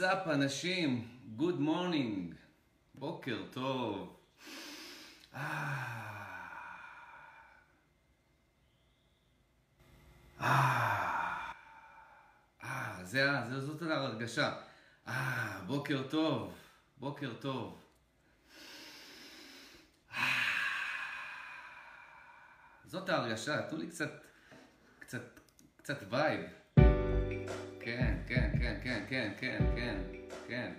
וואטסאפ אנשים, גוד מורנינג, בוקר טוב. אה, אה, אה, זה. כן, כן, כן, כן, כן, כן.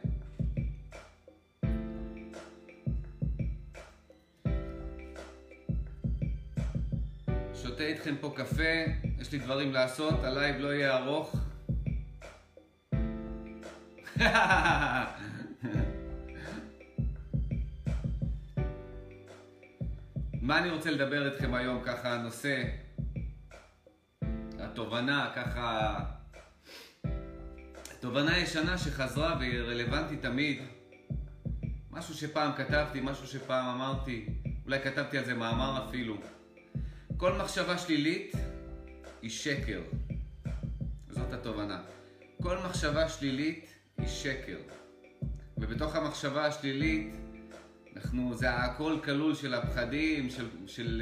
שותה איתכם פה קפה, יש לי דברים לעשות, ה-live לא יהיה ארוך. מה אני רוצה לדבר איתכם היום, ככה הנושא, התובנה, ככה, תובנה ישנה שחזרה והיא רלוונטית תמיד. משהו שפעם כתבתי, משהו שפעם אמרתי, אולי כתבתי על זה מאמר אפילו. כל מחשבה שלילית היא שקר. זאת התובנה. כל מחשבה שלילית היא שקר. ובתוך המחשבה השלילית, אנחנו, זה הכל כלול של הפחדים, של, של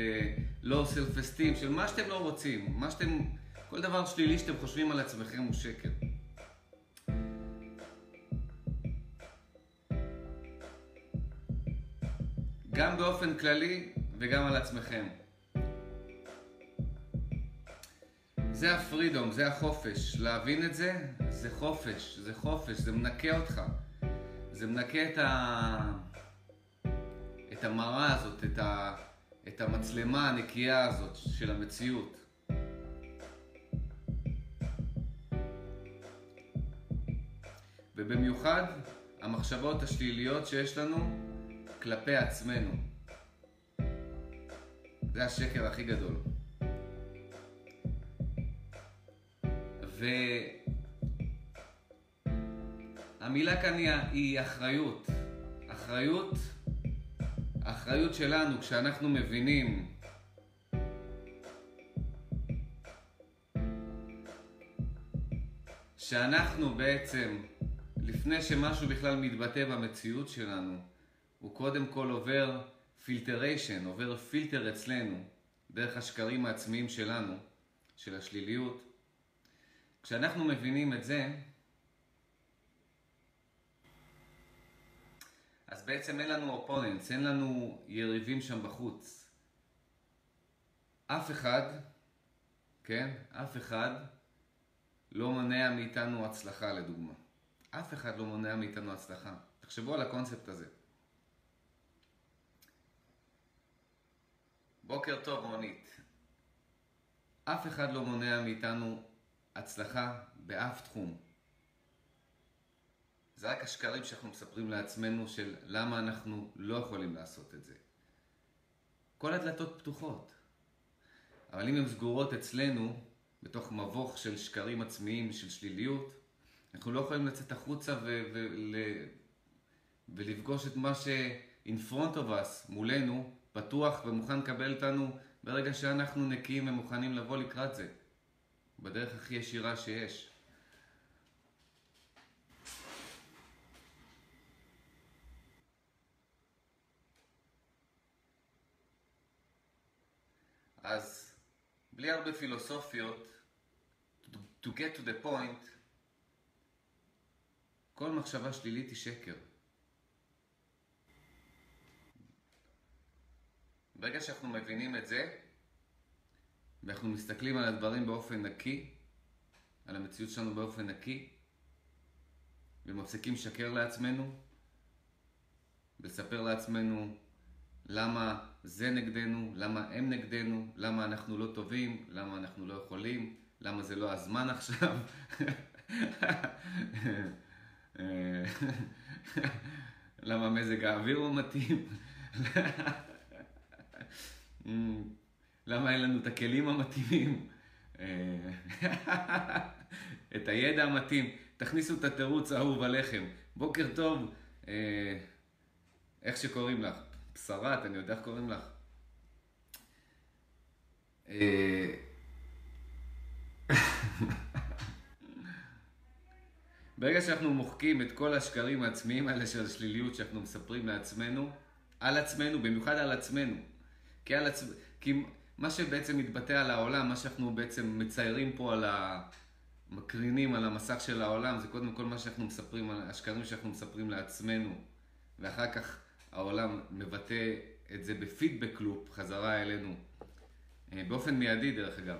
low self esteem, של מה שאתם לא רוצים, מה שאתם, כל דבר שלילי שאתם חושבים על עצמכם הוא שקר. גם באופן כללי וגם על עצמכם. זה הפרידום, זה החופש. להבין את זה, זה חופש, זה חופש, זה מנקה אותך. זה מנקה את, ה... את המראה הזאת, את, ה... את המצלמה הנקייה הזאת של המציאות. ובמיוחד המחשבות השליליות שיש לנו כלפי עצמנו. זה השקר הכי גדול. והמילה כאן היא, אחריות. אחריות, האחריות שלנו כשאנחנו מבינים שאנחנו בעצם, לפני שמשהו בכלל מתבטא במציאות שלנו, הוא קודם כל עובר פילטריישן, עובר פילטר אצלנו, דרך השקרים העצמיים שלנו, של השליליות. כשאנחנו מבינים את זה, אז בעצם אין לנו אופוננטס, אין לנו יריבים שם בחוץ. אף אחד, כן? אף אחד לא מונע מאיתנו הצלחה לדוגמה. אף אחד לא מונע מאיתנו הצלחה. תחשבו על הקונספט הזה. בוקר טוב רונית. אף אחד לא מונע מאיתנו הצלחה באף תחום. זה רק השקרים שאנחנו מספרים לעצמנו של למה אנחנו לא יכולים לעשות את זה. כל הדלתות פתוחות. אבל אם הן סגורות אצלנו, בתוך מבוך של שקרים עצמיים, של שליליות, אנחנו לא יכולים לצאת החוצה ו- ו- ולפגוש את מה ש- in front of us, מולנו, פתוח ומוכן לקבל אותנו ברגע שאנחנו נקיים ומוכנים לבוא לקראת זה. בדרך הכי ישירה שיש. אז בלי הרבה פילוסופיות, to get to the point, כל מחשבה שלילית היא שקר. ברגע שאנחנו מבינים את זה, ואנחנו מסתכלים על הדברים באופן נקי, על המציאות שלנו באופן נקי, ומפסיקים לשקר לעצמנו, לספר לעצמנו למה זה נגדנו, למה הם נגדנו, למה אנחנו לא טובים, למה אנחנו לא יכולים, למה זה לא הזמן עכשיו. למה מזג האוויר הוא מתאים. למה אין לנו את הכלים המתאימים? את הידע המתאים. תכניסו את התירוץ האהוב עליכם. בוקר טוב, איך שקוראים לך? בשרת, אני יודע איך קוראים לך. ברגע שאנחנו מוחקים את כל השקרים העצמיים האלה של השליליות שאנחנו מספרים לעצמנו, על עצמנו, במיוחד על עצמנו. כי, על עצ... כי מה שבעצם מתבטא על העולם, מה שאנחנו בעצם מציירים פה על ה... מקרינים על המסך של העולם, זה קודם כל מה שאנחנו מספרים, השקרים שאנחנו מספרים לעצמנו, ואחר כך העולם מבטא את זה בפידבק לופ חזרה אלינו, אה, באופן מיידי דרך אגב.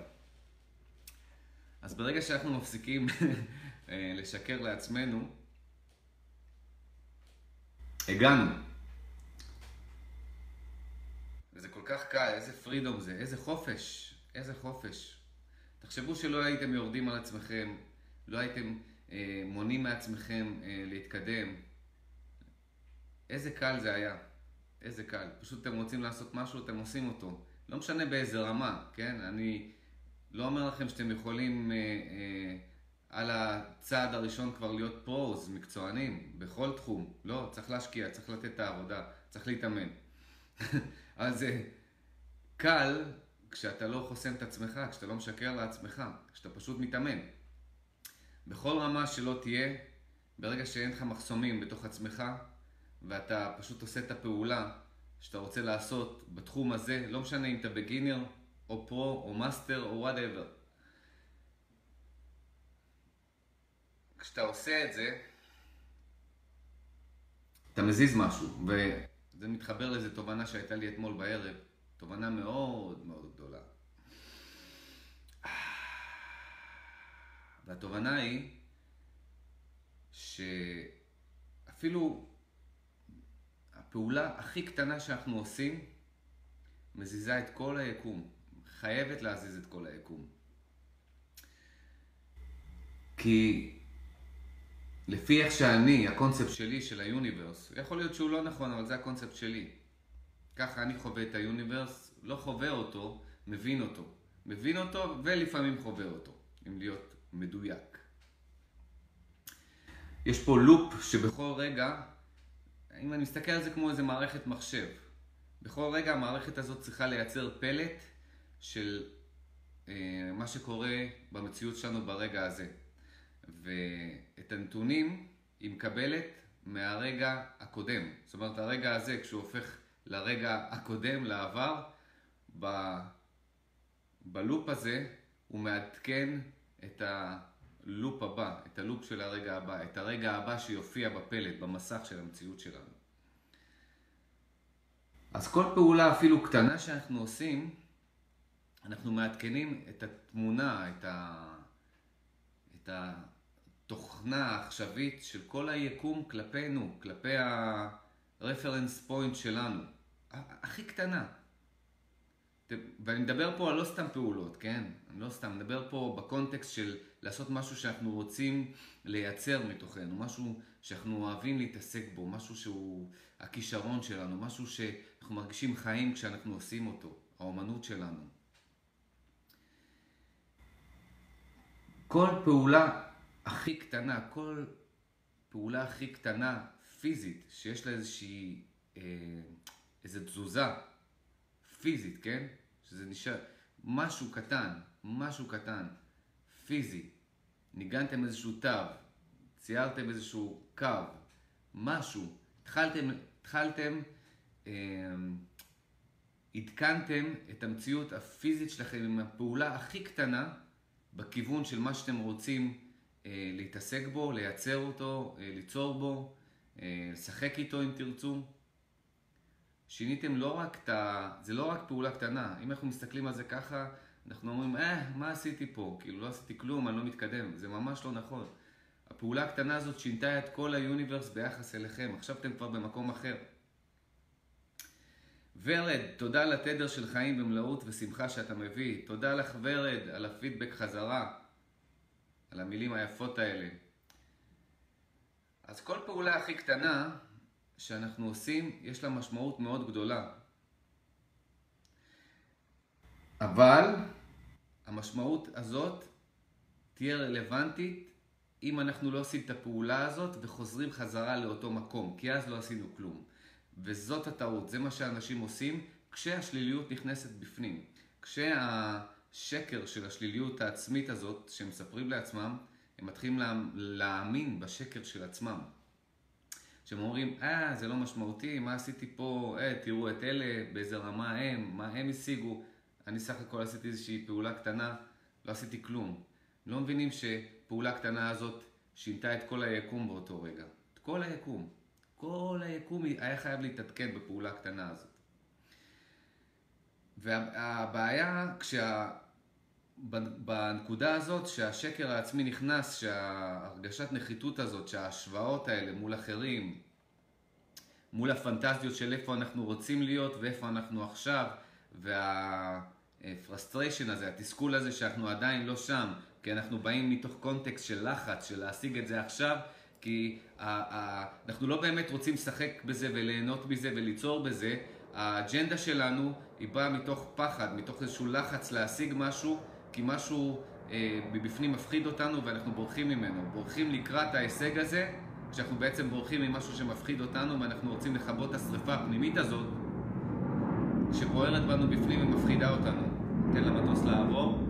אז ברגע שאנחנו מפסיקים אה, לשקר לעצמנו, הגענו. וזה כל כך קל, איזה פרידום זה, איזה חופש, איזה חופש. תחשבו שלא הייתם יורדים על עצמכם, לא הייתם אה, מונעים מעצמכם אה, להתקדם. איזה קל זה היה, איזה קל. פשוט אתם רוצים לעשות משהו, אתם עושים אותו. לא משנה באיזה רמה, כן? אני לא אומר לכם שאתם יכולים אה, אה, על הצעד הראשון כבר להיות פרוז, מקצוענים, בכל תחום. לא, צריך להשקיע, צריך לתת את העבודה, צריך להתאמן. אז זה קל כשאתה לא חוסם את עצמך, כשאתה לא משקר לעצמך, כשאתה פשוט מתאמן. בכל רמה שלא תהיה, ברגע שאין לך מחסומים בתוך עצמך, ואתה פשוט עושה את הפעולה שאתה רוצה לעשות בתחום הזה, לא משנה אם אתה בגינר, או pro, או master, או whatever. כשאתה עושה את זה, אתה מזיז משהו, וזה מתחבר לאיזו תובנה שהייתה לי אתמול בערב. תובנה מאוד מאוד גדולה. והתובנה היא שאפילו הפעולה הכי קטנה שאנחנו עושים מזיזה את כל היקום. חייבת להזיז את כל היקום. כי לפי איך שאני, הקונספט שלי של ה-universe, יכול להיות שהוא לא נכון, אבל זה הקונספט שלי. ככה אני חווה את ה-universe, לא חווה אותו, מבין אותו. מבין אותו ולפעמים חווה אותו, אם להיות מדויק. יש פה לופ שבכל רגע, אם אני מסתכל על זה כמו איזה מערכת מחשב, בכל רגע המערכת הזאת צריכה לייצר פלט של אה, מה שקורה במציאות שלנו ברגע הזה. ואת הנתונים היא מקבלת מהרגע הקודם. זאת אומרת, הרגע הזה, כשהוא הופך לרגע הקודם, לעבר, ב... בלופ הזה הוא מעדכן את הלופ הבא, את הלופ של הרגע הבא, את הרגע הבא שיופיע בפלט, במסך של המציאות שלנו. אז כל פעולה אפילו קטנה שאנחנו עושים, אנחנו מעדכנים את התמונה, את, ה... את התוכנה העכשווית של כל היקום כלפינו, כלפי הרפרנס פוינט שלנו. הכי קטנה. ואני מדבר פה על לא סתם פעולות, כן? אני לא סתם, מדבר פה בקונטקסט של לעשות משהו שאנחנו רוצים לייצר מתוכנו, משהו שאנחנו אוהבים להתעסק בו, משהו שהוא הכישרון שלנו, משהו שאנחנו מרגישים חיים כשאנחנו עושים אותו, האומנות שלנו. כל פעולה הכי קטנה, כל פעולה הכי קטנה פיזית, שיש לה איזושהי... אה, איזו תזוזה פיזית, כן? שזה נשאר משהו קטן, משהו קטן, פיזי. ניגנתם איזשהו תו, ציירתם איזשהו קו, משהו. התחלתם, התחלתם, אה, עדכנתם את המציאות הפיזית שלכם עם הפעולה הכי קטנה בכיוון של מה שאתם רוצים אה, להתעסק בו, לייצר אותו, אה, ליצור בו, אה, לשחק איתו אם תרצו. שיניתם לא רק את ה... זה לא רק פעולה קטנה. אם אנחנו מסתכלים על זה ככה, אנחנו אומרים, אה, מה עשיתי פה? כאילו, לא עשיתי כלום, אני לא מתקדם. זה ממש לא נכון. הפעולה הקטנה הזאת שינתה את כל היוניברס ביחס אליכם. עכשיו אתם כבר במקום אחר. ורד, תודה על התדר של חיים במלאות ושמחה שאתה מביא. תודה לך ורד על הפידבק חזרה, על המילים היפות האלה. אז כל פעולה הכי קטנה שאנחנו עושים, יש לה משמעות מאוד גדולה. אבל המשמעות הזאת תהיה רלוונטית אם אנחנו לא עושים את הפעולה הזאת וחוזרים חזרה לאותו מקום, כי אז לא עשינו כלום. וזאת הטעות, זה מה שאנשים עושים כשהשליליות נכנסת בפנים. כשהשקר של השליליות העצמית הזאת, שהם מספרים לעצמם, הם מתחילים לה, להאמין בשקר של עצמם. שהם אומרים, אה, זה לא משמעותי, מה עשיתי פה, אה, תראו את אלה, באיזה רמה הם, מה הם השיגו. אני סך הכל עשיתי איזושהי פעולה קטנה, לא עשיתי כלום. לא מבינים שפעולה קטנה הזאת שינתה את כל היקום באותו רגע. את כל היקום. כל היקום היה חייב להתעדכן בפעולה הקטנה הזאת. והבעיה, כשה... בנקודה הזאת שהשקר העצמי נכנס, שההרגשת נחיתות הזאת, שההשוואות האלה מול אחרים, מול הפנטזיות של איפה אנחנו רוצים להיות ואיפה אנחנו עכשיו, וה-frustration הזה, התסכול הזה שאנחנו עדיין לא שם, כי אנחנו באים מתוך context של לחץ, של להשיג את זה עכשיו, כי אנחנו לא באמת רוצים לשחק בזה וליהנות מזה וליצור בזה. האג'נדה שלנו היא באה מתוך פחד, מתוך איזשהו לחץ להשיג משהו כי משהו אה, מבפנים מפחיד אותנו ואנחנו בורחים ממנו. בורחים לקראת ההישג הזה, כשאנחנו בעצם בורחים ממשהו שמפחיד אותנו ואנחנו רוצים לכבות את השרפה הפנימית הזאת, שבוערת בנו בפנים ומפחידה אותנו. ניתן למטוס לעבור.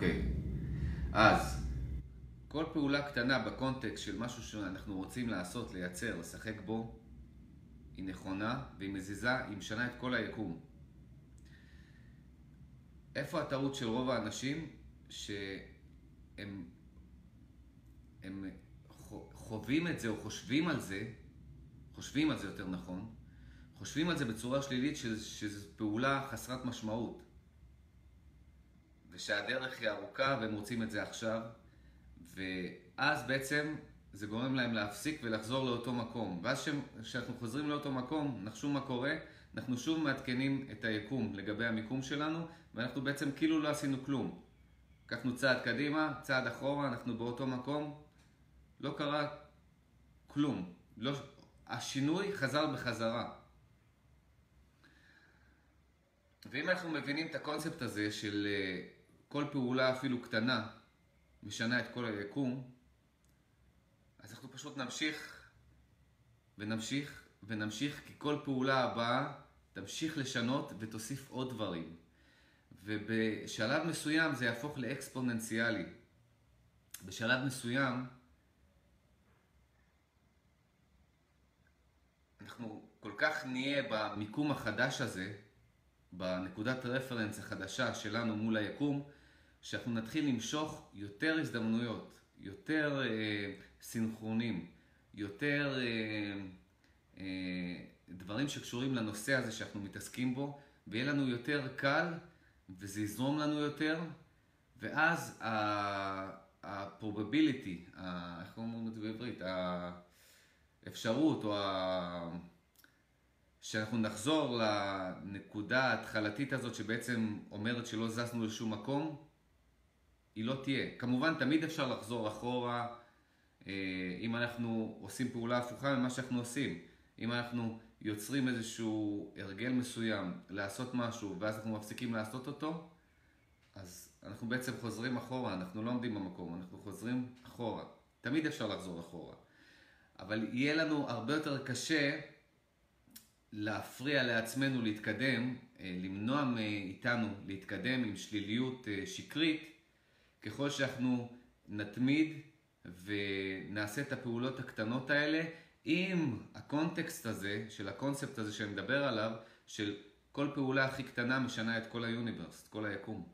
אוקיי. אז, כל פעולה קטנה בקונטקסט של משהו שאנחנו רוצים לעשות, לייצר, לשחק בו, היא נכונה והיא מזיזה, היא משנה את כל היקום. איפה הטעות של רוב האנשים שהם הם חווים את זה או חושבים על זה, חושבים על זה יותר נכון, חושבים על זה בצורה שלילית שזו פעולה חסרת משמעות. ושהדרך היא ארוכה והם רוצים את זה עכשיו, ואז בעצם זה גורם להם להפסיק ולחזור לאותו מקום. ואז כשאנחנו חוזרים לאותו מקום, נחשו מה קורה, אנחנו שוב מעדכנים את היקום לגבי המיקום שלנו, ואנחנו בעצם כאילו לא עשינו כלום. לקחנו צעד קדימה, צעד אחורה, אנחנו באותו מקום, לא קרה כלום. לא, השינוי חזר בחזרה. ואם אנחנו מבינים את הקונספט הזה של אה, כל פעולה אפילו קטנה משנה את כל היקום, אז אנחנו פשוט נמשיך ונמשיך ונמשיך, כי כל פעולה הבאה תמשיך לשנות ותוסיף עוד דברים. ובשלב מסוים זה יהפוך לאקספוננציאלי. בשלב מסוים אנחנו כל כך נהיה במיקום החדש הזה, בנקודת רפרנס החדשה שלנו מול היקום, שאנחנו נתחיל למשוך יותר הזדמנויות, יותר אה, סינכרונים, יותר אה, אה, דברים שקשורים לנושא הזה שאנחנו מתעסקים בו, ויהיה לנו יותר קל, וזה יזרום לנו יותר, ואז ה-probability, איך אומרים את זה בעברית? האפשרות או ה... שאנחנו נחזור לנקודה ההתחלתית הזאת שבעצם אומרת שלא זזנו לשום מקום, היא לא תהיה. כמובן, תמיד אפשר לחזור אחורה אם אנחנו עושים פעולה הפוכה ממה שאנחנו עושים. אם אנחנו יוצרים איזשהו הרגל מסוים לעשות משהו ואז אנחנו מפסיקים לעשות אותו, אז אנחנו בעצם חוזרים אחורה, אנחנו לא עומדים במקום, אנחנו חוזרים אחורה. תמיד אפשר לחזור אחורה. אבל יהיה לנו הרבה יותר קשה להפריע לעצמנו להתקדם, אה, למנוע מאיתנו להתקדם עם שליליות אה, שקרית, ככל שאנחנו נתמיד ונעשה את הפעולות הקטנות האלה עם הקונטקסט הזה, של הקונספט הזה שאני מדבר עליו, של כל פעולה הכי קטנה משנה את כל היוניברס, את כל היקום.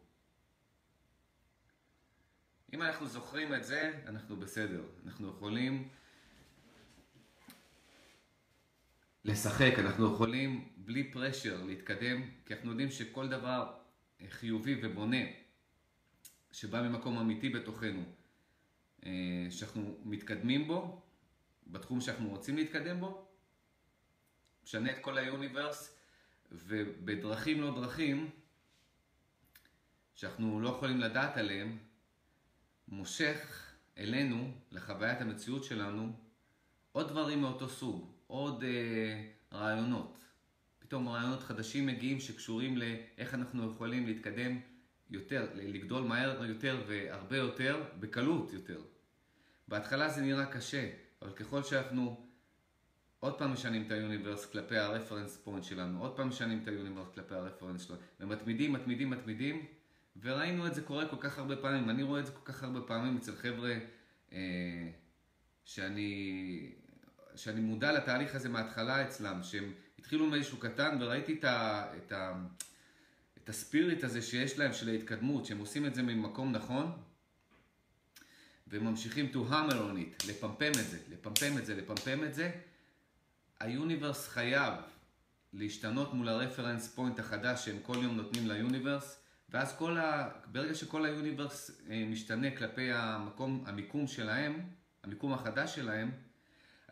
אם אנחנו זוכרים את זה, אנחנו בסדר. אנחנו יכולים לשחק, אנחנו יכולים בלי פרשר להתקדם, כי אנחנו יודעים שכל דבר חיובי ובונה, שבא ממקום אמיתי בתוכנו, שאנחנו מתקדמים בו, בתחום שאנחנו רוצים להתקדם בו, משנה את כל היוניברס, ובדרכים לא דרכים, שאנחנו לא יכולים לדעת עליהם, מושך אלינו, לחוויית המציאות שלנו, עוד דברים מאותו סוג, עוד אה, רעיונות. פתאום רעיונות חדשים מגיעים שקשורים לאיך אנחנו יכולים להתקדם יותר, לגדול מהר יותר והרבה יותר, בקלות יותר. בהתחלה זה נראה קשה, אבל ככל שאנחנו עוד פעם משנים את ה-universe כלפי ה-reference point שלנו, עוד פעם משנים את ה-universe כלפי ה-reference שלנו, ומתמידים, מתמידים, מתמידים, וראינו את זה קורה כל כך הרבה פעמים, אני רואה את זה כל כך הרבה פעמים אצל חבר'ה אה, שאני, שאני מודע לתהליך הזה מההתחלה אצלם, שהם התחילו מאיזשהו קטן וראיתי את, ה, את, ה, את הספיריט הזה שיש להם של ההתקדמות, שהם עושים את זה ממקום נכון, וממשיכים to hammer on it, לפמפם את זה, לפמפם את זה, לפמפם את זה. ה-universe חייב להשתנות מול ה-reference point החדש שהם כל יום נותנים ל-universe, ואז כל ה... ברגע שכל ה-universe אה, משתנה כלפי המקום, המיקום שלהם, המיקום החדש שלהם,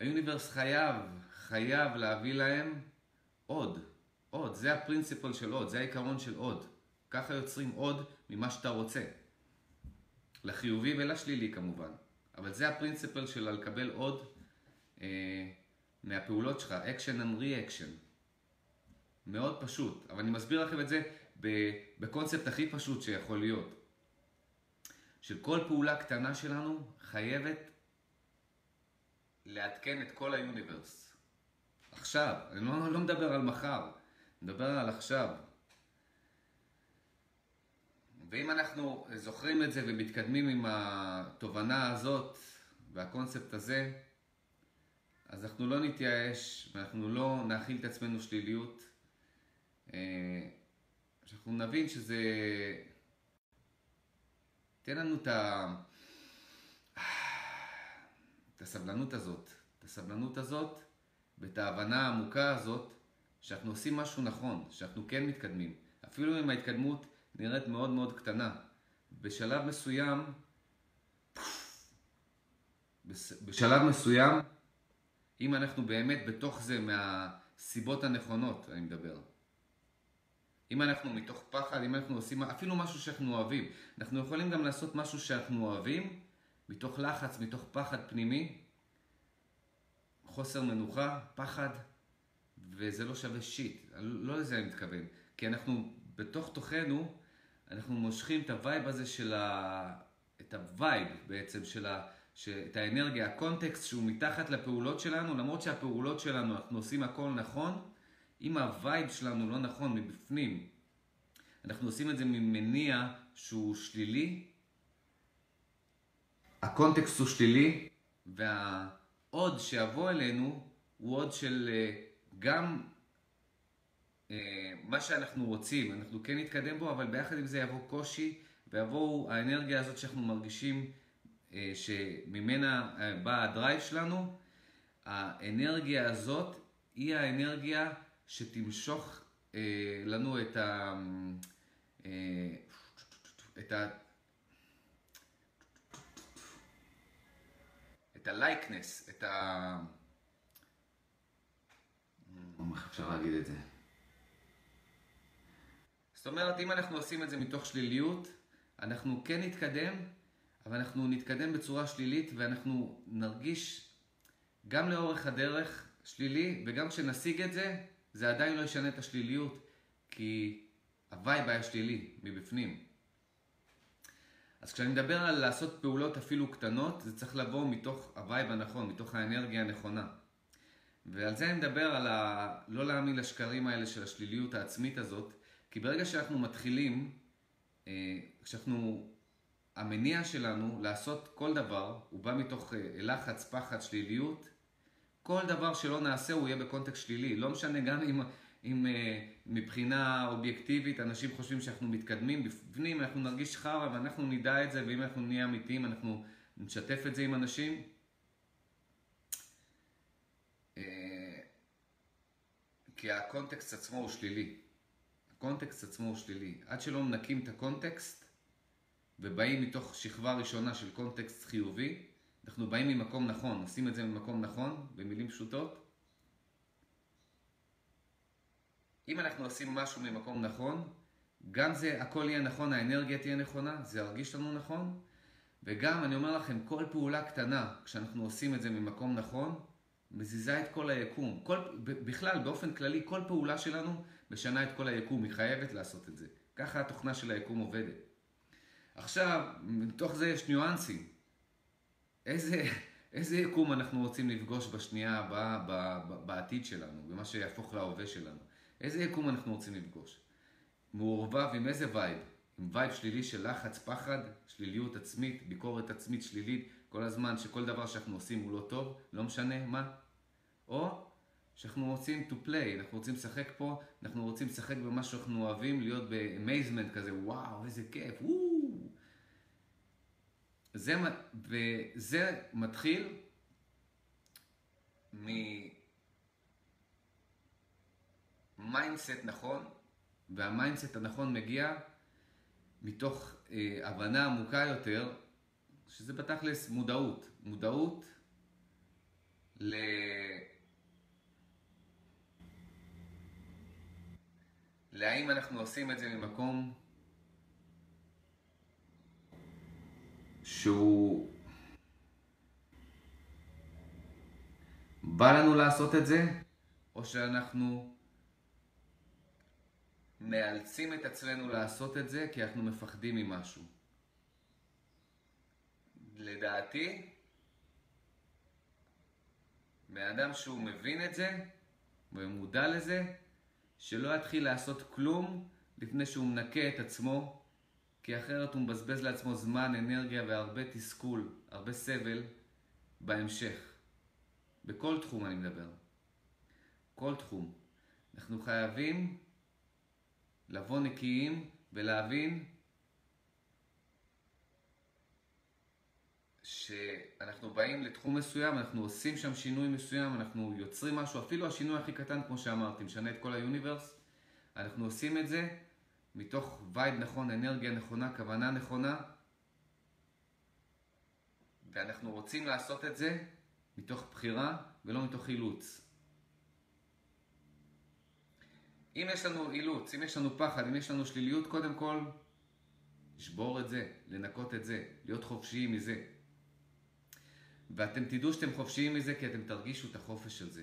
ה-universe חייב, חייב להביא להם עוד, עוד. זה ה-principle של עוד, זה העיקרון של עוד. ככה יוצרים עוד ממה שאתה רוצה. לחיובי ולשלילי כמובן. אבל זה הפרינציפל של לקבל עוד אה, מהפעולות שלך, action and reaction. מאוד פשוט, אבל אני מסביר לכם את זה בקונספט הכי פשוט שיכול להיות. של כל פעולה קטנה שלנו חייבת לעדכן את כל היוניברס. עכשיו, אני לא, לא מדבר על מחר, אני מדבר על עכשיו. ואם אנחנו זוכרים את זה ומתקדמים עם התובנה הזאת והקונספט הזה, אז אנחנו לא נתייאש ואנחנו לא נאכיל את עצמנו שליליות. אה, שאנחנו נבין שזה... תן לנו את, ה... את הסבלנות הזאת, את הסבלנות הזאת ואת ההבנה העמוקה הזאת שאנחנו עושים משהו נכון, שאנחנו כן מתקדמים. אפילו אם ההתקדמות נראית מאוד מאוד קטנה. בשלב מסוים, בשלב מסוים, אם אנחנו באמת בתוך זה מהסיבות הנכונות, אני מדבר. אם אנחנו מתוך פחד, אם אנחנו עושים אפילו משהו שאנחנו אוהבים, אנחנו יכולים גם לעשות משהו שאנחנו אוהבים, מתוך לחץ, מתוך פחד פנימי, חוסר מנוחה, פחד, וזה לא שווה shit. לא לזה אני מתכוון. כי אנחנו, בתוך תוכנו, אנחנו מושכים את ה-vibe הזה של ה... את ה-vibe בעצם של ה... ש... את האנרגיה, ה-context שהוא מתחת לפעולות שלנו, למרות שהפעולות שלנו, אנחנו עושים הכל נכון, אם ה-vibe שלנו לא נכון מבפנים, אנחנו עושים את זה ממניע שהוא שלילי, ה-context הוא שלילי, והעוד שיבוא אלינו הוא עוד של אה, גם מה שאנחנו רוצים, אנחנו כן נתקדם בו, אבל ביחד עם זה יבוא קושי, ויבואו האנרגיה הזאת שאנחנו מרגישים אה, שממנה בא ה-drive שלנו, האנרגיה הזאת היא האנרגיה שתמשוך אה, לנו את ה... אה, את ה... את הלייקנס, את ה... איך אפשר להגיד את זה? זאת אומרת, אם אנחנו עושים את זה מתוך שליליות, אנחנו כן נתקדם, אבל אנחנו נתקדם בצורה שלילית ואנחנו נרגיש גם לאורך הדרך שלילי, וגם כשנשיג את זה, זה עדיין לא ישנה את השליליות, כי ה-vibe היה שלילי מבפנים. אז כשאני מדבר על לעשות פעולות אפילו קטנות, זה צריך לבוא מתוך ה-vibe הנכון, מתוך האנרגיה הנכונה. ועל זה אני מדבר על ה... לא להאמין לשקרים האלה של השליליות העצמית הזאת, כי ברגע שאנחנו מתחילים, אה, כשאנחנו... המניע שלנו לעשות כל דבר, הוא בא מתוך אה, לחץ, פחד, שליליות, כל דבר שלא נעשה הוא יהיה בקונטקסט שלילי. לא משנה גם אם, אם אה, מבחינה אובייקטיבית אנשים חושבים שאנחנו מתקדמים, בפנים אנחנו נרגיש חרא ואנחנו נדע את זה, ואם אנחנו נהיה אמיתיים אנחנו נשתף את זה עם אנשים. כי הקונטקסט עצמו הוא שלילי. הקונטקסט עצמו הוא שלילי. עד שלא מנקים את הקונטקסט, ובאים מתוך שכבה ראשונה של קונטקסט חיובי, אנחנו באים ממקום נכון, עושים את זה ממקום נכון, במילים פשוטות. אם אנחנו עושים משהו ממקום נכון, גם זה, הכל יהיה נכון, האנרגיה תהיה נכונה, זה ירגיש לנו נכון, וגם, אני אומר לכם, כל פעולה קטנה, כשאנחנו עושים את זה ממקום נכון, מזיזה את כל היקום. כל, בכלל, באופן כללי, כל פעולה שלנו משנה את כל היקום, היא חייבת לעשות את זה. ככה התוכנה של היקום עובדת. עכשיו, מתוך זה יש ניואנסים. איזה, איזה יקום אנחנו רוצים לפגוש בשנייה הבאה, בעתיד שלנו, במה שיהפוך להווה שלנו? איזה יקום אנחנו רוצים לפגוש? מעורבב עם איזה vibe? עם vibe שלילי של לחץ, פחד, שליליות עצמית, ביקורת עצמית שלילית, כל הזמן שכל דבר שאנחנו עושים הוא לא טוב, לא משנה מה. או שאנחנו רוצים to play, אנחנו רוצים לשחק פה, אנחנו רוצים לשחק במה שאנחנו אוהבים, להיות ב-amazement כזה, וואו, איזה כיף, וואו. זה, וזה מתחיל מ-mindset נכון, וה-mindset הנכון מגיע מתוך אה, הבנה עמוקה יותר, שזה בתכלס מודעות. מודעות ל... להאם אנחנו עושים את זה ממקום שהוא בא לנו לעשות את זה, או שאנחנו מאלצים את עצמנו לעשות את זה כי אנחנו מפחדים ממשהו. לדעתי, מאדם שהוא מבין את זה ומודע לזה, שלא יתחיל לעשות כלום לפני שהוא מנקה את עצמו, כי אחרת הוא מבזבז לעצמו זמן, אנרגיה והרבה תסכול, הרבה סבל בהמשך. בכל תחום אני מדבר. כל תחום. אנחנו חייבים לבוא נקיים ולהבין שאנחנו באים לתחום מסוים, אנחנו עושים שם שינוי מסוים, אנחנו יוצרים משהו, אפילו השינוי הכי קטן, כמו שאמרתי, משנה את כל היוניברס, אנחנו עושים את זה מתוך וייד נכון, אנרגיה נכונה, כוונה נכונה, ואנחנו רוצים לעשות את זה מתוך בחירה ולא מתוך אילוץ. אם יש לנו אילוץ, אם יש לנו פחד, אם יש לנו שליליות, קודם כל, לשבור את זה, לנקות את זה, להיות חופשיים מזה. ואתם תדעו שאתם חופשיים מזה כי אתם תרגישו את החופש הזה.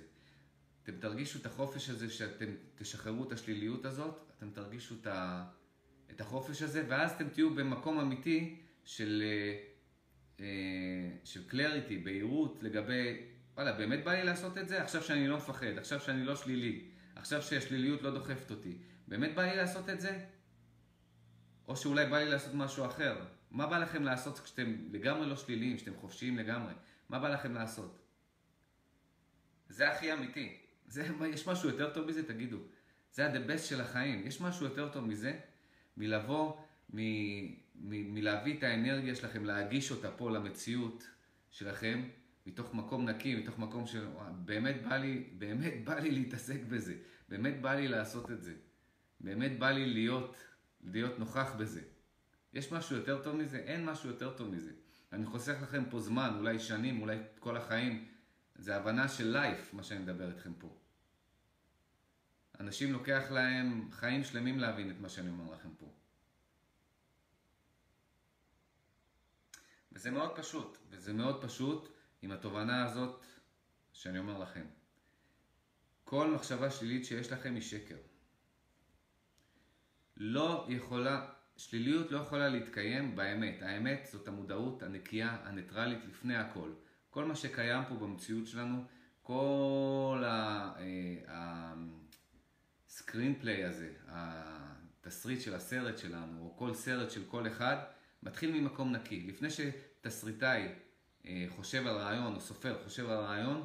אתם תרגישו את החופש הזה שאתם תשחררו את השליליות הזאת, אתם תרגישו את, ה, את החופש הזה, ואז אתם תהיו במקום אמיתי של, אה, אה, של קלריטי, בהירות לגבי, וואלה, באמת בא לי לעשות את זה? עכשיו שאני לא מפחד, עכשיו שאני לא שלילי, עכשיו שהשליליות לא דוחפת אותי, באמת בא לי לעשות את זה? או שאולי בא לי לעשות משהו אחר. מה בא לכם לעשות כשאתם לגמרי לא שליליים, כשאתם חופשיים לגמרי? מה בא לכם לעשות? זה הכי אמיתי. זה, יש משהו יותר טוב מזה? תגידו. זה ה-the best של החיים. יש משהו יותר טוב מזה? מלבוא, מ, מ, מלהביא את האנרגיה שלכם, להגיש אותה פה למציאות שלכם, מתוך מקום נקי, מתוך מקום שבאמת בא לי, באמת בא לי להתעסק בזה. באמת בא לי לעשות את זה. באמת בא לי להיות, להיות נוכח בזה. יש משהו יותר טוב מזה? אין משהו יותר טוב מזה. אני חוסך לכם פה זמן, אולי שנים, אולי כל החיים. זה הבנה של לייף, מה שאני מדבר איתכם פה. אנשים לוקח להם חיים שלמים להבין את מה שאני אומר לכם פה. וזה מאוד פשוט, וזה מאוד פשוט עם התובנה הזאת שאני אומר לכם. כל מחשבה שלילית שיש לכם היא שקר. לא יכולה, שליליות לא יכולה להתקיים באמת. האמת זאת המודעות הנקייה, הניטרלית לפני הכל. כל מה שקיים פה במציאות שלנו, כל הסקרין פליי הזה, התסריט של הסרט שלנו, או כל סרט של כל אחד, מתחיל ממקום נקי. לפני שתסריטאי אה, חושב על רעיון, או סופר חושב על רעיון,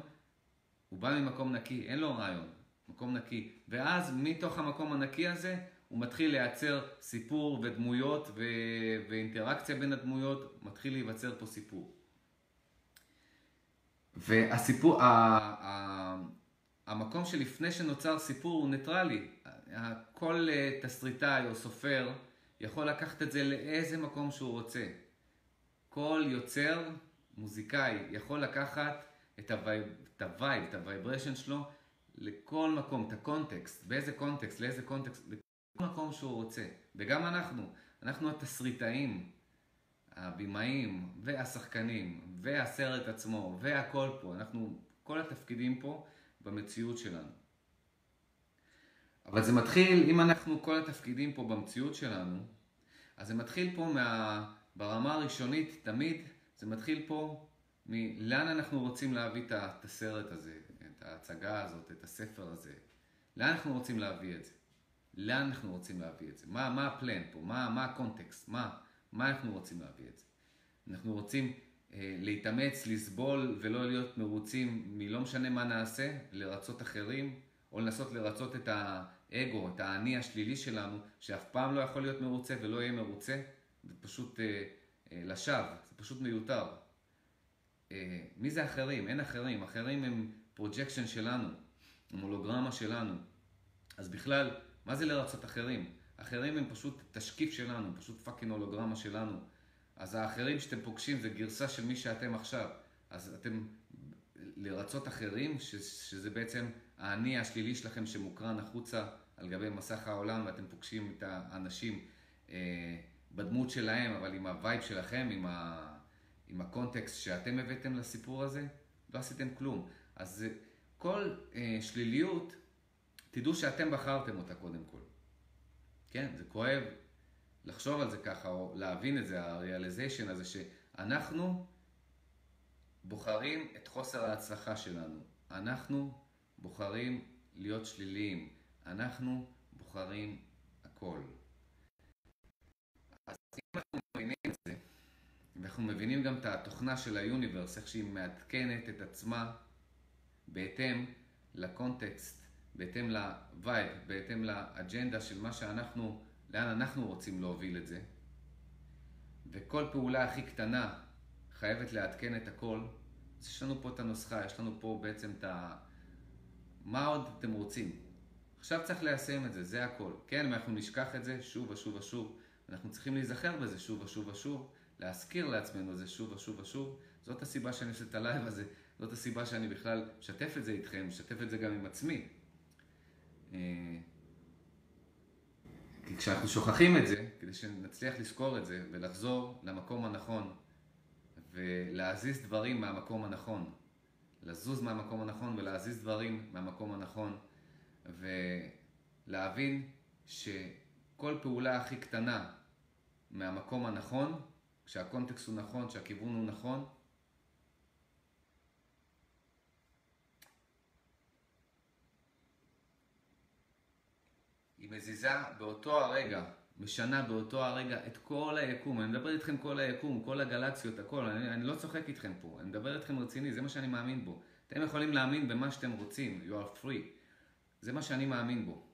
הוא בא ממקום נקי, אין לו רעיון, מקום נקי. ואז מתוך המקום הנקי הזה, הוא מתחיל לייצר סיפור ודמויות ו... ואינטראקציה בין הדמויות, מתחיל להיווצר פה סיפור. והסיפור, ה... ה... המקום שלפני שנוצר סיפור הוא ניטרלי. כל אה, תסריטאי או סופר יכול לקחת את זה לאיזה מקום שהוא רוצה. כל יוצר, מוזיקאי, יכול לקחת את ה-vibe, את ה-vibe, את ה-vibration שלו לכל מקום, את ה-context, באיזה context, לאיזה context, מקום שהוא רוצה. וגם אנחנו, אנחנו התסריטאים, הבימאים והשחקנים והסרט עצמו והכל פה, אנחנו, כל התפקידים פה במציאות שלנו. אבל זה מתחיל, אם אנחנו כל התפקידים פה במציאות שלנו, אז זה מתחיל פה מה... ברמה הראשונית, תמיד זה מתחיל פה מלאן אנחנו רוצים להביא את הסרט הזה, את ההצגה הזאת, את הספר הזה. לאן אנחנו רוצים להביא את זה? לאן אנחנו רוצים להביא את זה? מה, מה הפלן פה? מה, מה הקונטקסט? מה, מה אנחנו רוצים להביא את זה? אנחנו רוצים אה, להתאמץ, לסבול ולא להיות מרוצים מלא משנה מה נעשה, לרצות אחרים, או לנסות לרצות את האגו, את האני השלילי שלנו, שאף פעם לא יכול להיות מרוצה ולא יהיה מרוצה, זה פשוט אה, אה, לשווא, זה פשוט מיותר. אה, מי זה אחרים? אין אחרים. אחרים הם projection שלנו, הם הולוגרמה שלנו. אז בכלל, מה זה לרצות אחרים? אחרים הם פשוט תשקיף שלנו, פשוט fucking הולוגרמה שלנו. אז האחרים שאתם פוגשים זה גרסה של מי שאתם עכשיו. אז אתם לרצות אחרים, ש, שזה בעצם האני השלילי שלכם שמוקרן החוצה על גבי מסך העולם, ואתם פוגשים את האנשים אה, בדמות שלהם, אבל עם ה vibe שלכם, עם, ה, עם הקונטקסט שאתם הבאתם לסיפור הזה, לא עשיתם כלום. אז כל אה, שליליות, תדעו שאתם בחרתם אותה קודם כל. כן, זה כואב לחשוב על זה ככה, או להבין את זה, ה realization הזה, שאנחנו בוחרים את חוסר ההצלחה שלנו. אנחנו בוחרים להיות שליליים. אנחנו בוחרים הכל. אז אם אנחנו מבינים את זה, ואנחנו מבינים גם את התוכנה של ה universe, איך שהיא מעדכנת את עצמה בהתאם לקונטקסט, בהתאם ל vibe, בהתאם לאג'נדה של מה שאנחנו, לאן אנחנו רוצים להוביל את זה. וכל פעולה הכי קטנה חייבת לעדכן את הכל. אז יש לנו פה את הנוסחה, יש לנו פה בעצם את ה... מה עוד אתם רוצים? עכשיו צריך ליישם את זה, זה הכל. כן, אם אנחנו נשכח את זה שוב ושוב ושוב, אנחנו צריכים להיזכר בזה שוב ושוב ושוב, להזכיר לעצמנו את זה שוב ושוב ושוב. זאת הסיבה שאני עושה את ה live הזה, זאת הסיבה שאני בכלל משתף את זה איתכם, משתף את זה גם עם עצמי. אה, כי כשאנחנו שוכחים את זה, כדי שנצליח לזכור את זה ולחזור למקום הנכון ולהזיז דברים מהמקום הנכון, לזוז מהמקום הנכון ולהזיז דברים מהמקום הנכון ולהבין שכל פעולה הכי קטנה מהמקום הנכון, כשהקונטקסט הוא נכון, כשהכיוון הוא נכון, היא מזיזה באותו הרגע, משנה באותו הרגע את כל היקום. אני מדבר איתכם כל היקום, כל הגלקסיות, הכל. אני, אני לא צוחק איתכם פה, אני מדבר איתכם רציני, זה מה שאני מאמין בו. אתם יכולים להאמין במה שאתם רוצים, you are free. זה מה שאני מאמין בו.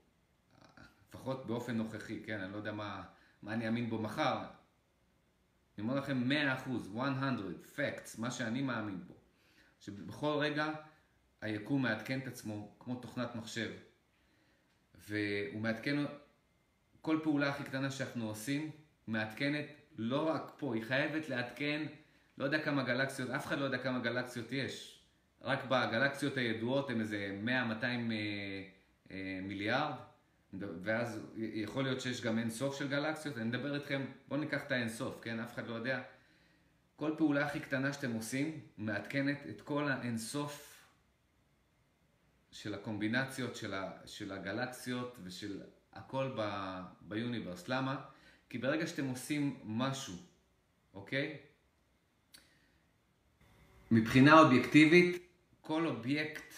לפחות באופן נוכחי, כן? אני לא יודע מה, מה אני אאמין בו מחר. אני אומר לכם 100%, 100, facts, מה שאני מאמין בו. שבכל רגע היקום מעדכן את עצמו כמו תוכנת מחשב. והוא מעדכן, כל פעולה הכי קטנה שאנחנו עושים, מעדכנת לא רק פה, היא חייבת לעדכן, לא יודע כמה גלקסיות, אף אחד לא יודע כמה גלקסיות יש. רק בגלקסיות הידועות הם איזה 100-200 אה, אה, מיליארד, ואז יכול להיות שיש גם אין סוף של גלקסיות. אני מדבר איתכם, בואו ניקח את האין סוף, כן? אף אחד לא יודע. כל פעולה הכי קטנה שאתם עושים, מעדכנת את כל האין סוף של הקומבינציות של, ה, של הגלקסיות ושל הכל ב, ב universe. למה? כי ברגע שאתם עושים משהו, אוקיי? מבחינה אובייקטיבית, כל אובייקט,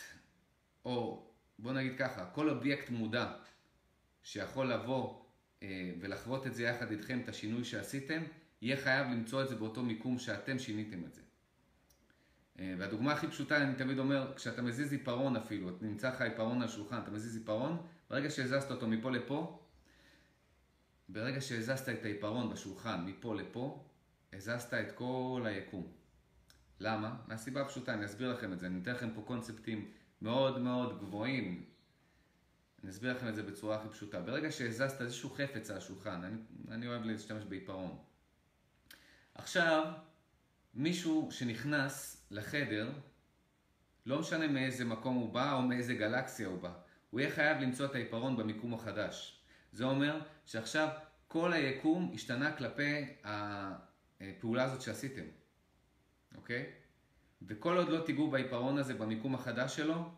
או בוא נגיד ככה, כל אובייקט מודע שיכול לבוא אה, ולחוות את זה יחד איתכם, את השינוי שעשיתם, יהיה חייב למצוא את זה באותו מיקום שאתם שיניתם את זה. אה, והדוגמה הכי פשוטה, אני תמיד אומר, כשאתה מזיז עיפרון אפילו, אתה נמצא לך עיפרון על שולחן, אתה מזיז עיפרון, ברגע שהזזת אותו מפה לפה, ברגע שהזזת את העיפרון בשולחן מפה לפה, הזזת את כל היקום. למה? מהסיבה הפשוטה, אני אסביר לכם את זה, אני אתן לכם פה קונספטים מאוד מאוד גבוהים, אני אסביר לכם את זה בצורה הכי פשוטה. ברגע שהזזת איזשהו חפץ על השולחן, אני, אני אוהב להשתמש בעיפרון. עכשיו, מישהו שנכנס לחדר, לא משנה מאיזה מקום הוא בא או מאיזה גלקסיה הוא בא, הוא יהיה חייב למצוא את העיפרון במיקום החדש. זה אומר שעכשיו כל היקום השתנה כלפי הפעולה הזאת שעשיתם, אוקיי? וכל עוד לא תיגעו בעיפרון הזה במיקום החדש שלו,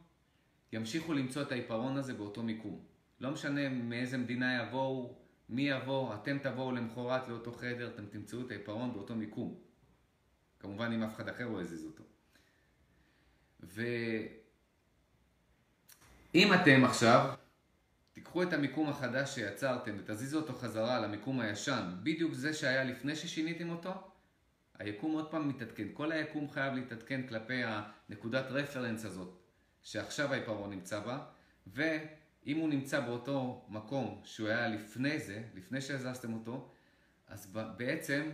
ימשיכו למצוא את העיפרון הזה באותו מיקום. לא משנה מאיזה מדינה יבואו, מי יבוא, אתם תבואו למחרת לאותו חדר, אתם תמצאו את העיפרון באותו מיקום. כמובן אם אף אחד אחר לא יזיז אותו. ואם אתם עכשיו תיקחו את המיקום החדש שיצרתם ותזיזו אותו חזרה למיקום הישן, בדיוק זה שהיה לפני ששיניתם אותו, היקום עוד פעם מתעדכן. כל היקום חייב להתעדכן כלפי הנקודת רפרנס הזאת שעכשיו העיפרון נמצא בה, ואם הוא נמצא באותו מקום שהוא היה לפני זה, לפני שהזזתם אותו, אז בעצם